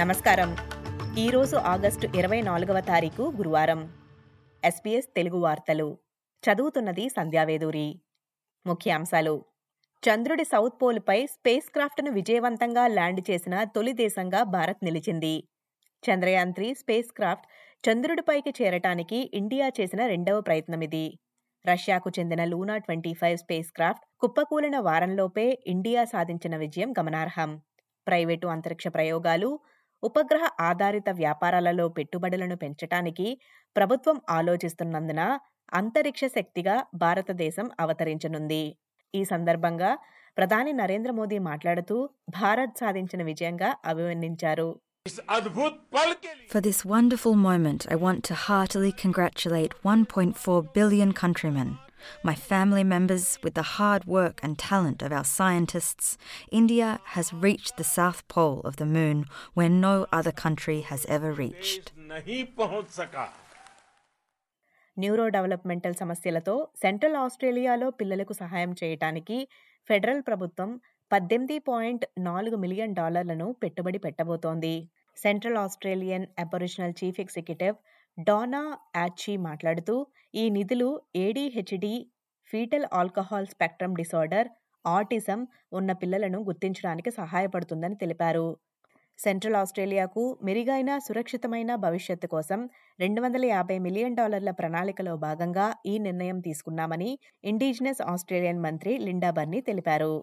నమస్కారం. ఈరోజు ఆగస్టు ఇరవై నాలుగవ తారీఖు గురువారం. ఎస్పీఎస్ తెలుగు వార్తలు. చదువుతున్నది సంధ్యావేదూరి ముఖ్యాంశాలు. చంద్రుడి సౌత్ పోల్పై స్పేస్ క్రాఫ్ట్ను విజయవంతంగా ల్యాండ్ చేసిన తొలి దేశంగా భారత్ నిలిచింది. చంద్రయాన్ త్రీ స్పేస్ క్రాఫ్ట్ చంద్రుడిపైకి చేరటానికి ఇండియా చేసిన రెండవ ప్రయత్నం ఇది రష్యాకు చెందిన Luna twenty five spacecraft కుప్పకూలిన వారంలోపే ఇండియా సాధించిన విజయం గమనార్హం. ప్రైవేటు అంతరిక్ష ప్రయోగాలు ఉపగ్రహ ఆధారిత వ్యాపారాలలో పెట్టుబడులను పెంచటానికి ప్రభుత్వం ఆలోచిస్తున్నందున అంతరిక్ష శక్తిగా భారతదేశం అవతరించనుంది ఈ సందర్భంగా ప్రధాని నరేంద్ర మోదీ మాట్లాడుతూ భారత్ సాధించిన విజయంగా అభివర్ణించారు For this wonderful moment, I want to heartily congratulate 1.4 billion countrymen. My family members, with the hard work and talent of our scientists, India has reached the south pole of the moon where no other country has ever reached. Neurodevelopmental సమస్యలతో central ఆస్ట్రేలియాలో పిల్లలకు సహాయం చేయటానికి federal ప్రభుత్వం పద్దెనిమిది point నాలుగు million డాలర్లను పెట్టుబడి పెట్టబోతోంది central Australian Aboriginal chief executive Donna Ah Chee మాట్లాడుతూ ఈ నిధులు ADHD fetal alcohol spectrum disorder autism ఉన్న పిల్లలను గుర్తించడానికి సహాయపడుతుందని తెలిపారు. సెంట్రల్ ఆస్ట్రేలియాకు మెరుగైన సురక్షితమైన భవిష్యత్తు కోసం రెండు వందల యాభై మిలియన్ డాలర్ల ప్రణాళికలో భాగంగా ఈ నిర్ణయం తీసుకున్నామని ఇండిజినస్ ఆస్ట్రేలియన్ మంత్రి లిండా బర్నీ తెలిపారు.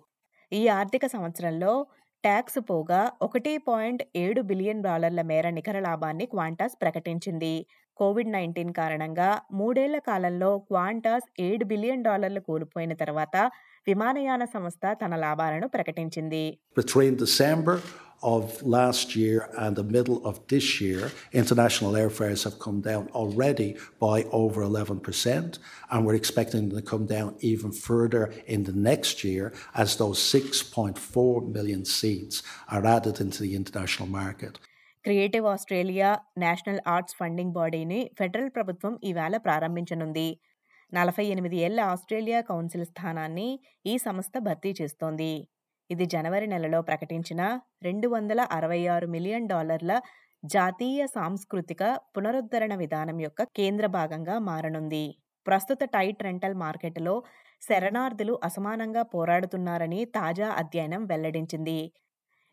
ఈ ఆర్థిక సంవత్సరంలో ట్యాక్స్ పోగా ఒకటి పాయింట్ ఏడు బిలియన్ డాలర్ల మేర నికర లాభాన్ని క్వాంటాస్ ప్రకటించింది. కోవిడ్ నైన్టీన్ కారణంగా మూడేళ్ళ కాలంలో క్వాంటాస్ ఏడు బిలియన్ డాలర్లు కోల్పోయిన తర్వాత విమానయాన సంస్థ తన లాభాలను ప్రకటించింది. Of last year and the middle of this year, international airfares have come down already by over 11%, and we're expecting them to come down even further in the next year as those 6.4 million seats are added into the international market. Creative Australia national arts funding బాడీని federal ప్రభుత్వం ఈవేళ ప్రారంభించనుంది నలభై ఎనిమిది ఏళ్ళ Australia council స్థానాన్ని ఈ సంస్థ భర్తీ చేస్తోంది ఇది జనవరి నెలలో ప్రకటించిన రెండు వందల అరవై ఆరు మిలియన్ డాలర్ల జాతీయ సాంస్కృతిక పునరుద్ధరణ విధానం యొక్క కేంద్ర భాగంగా మారనుంది. ప్రస్తుత టైట్ రెంటల్ మార్కెట్లో శరణార్థులు అసమానంగా పోరాడుతున్నారని తాజా అధ్యయనం వెల్లడించింది.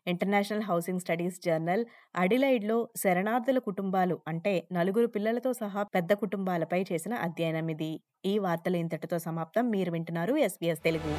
ఇంటర్నేషనల్ హౌసింగ్ స్టడీస్ జర్నల్ అడిలైడ్లో శరణార్థుల కుటుంబాలు అంటే నలుగురు పిల్లలతో సహా పెద్ద కుటుంబాలపై చేసిన అధ్యయనం ఇది. ఈ వార్తలు ఇంతటితో సమాప్తం. మీరు వింటున్నారు ఎస్బీఎస్ తెలుగు.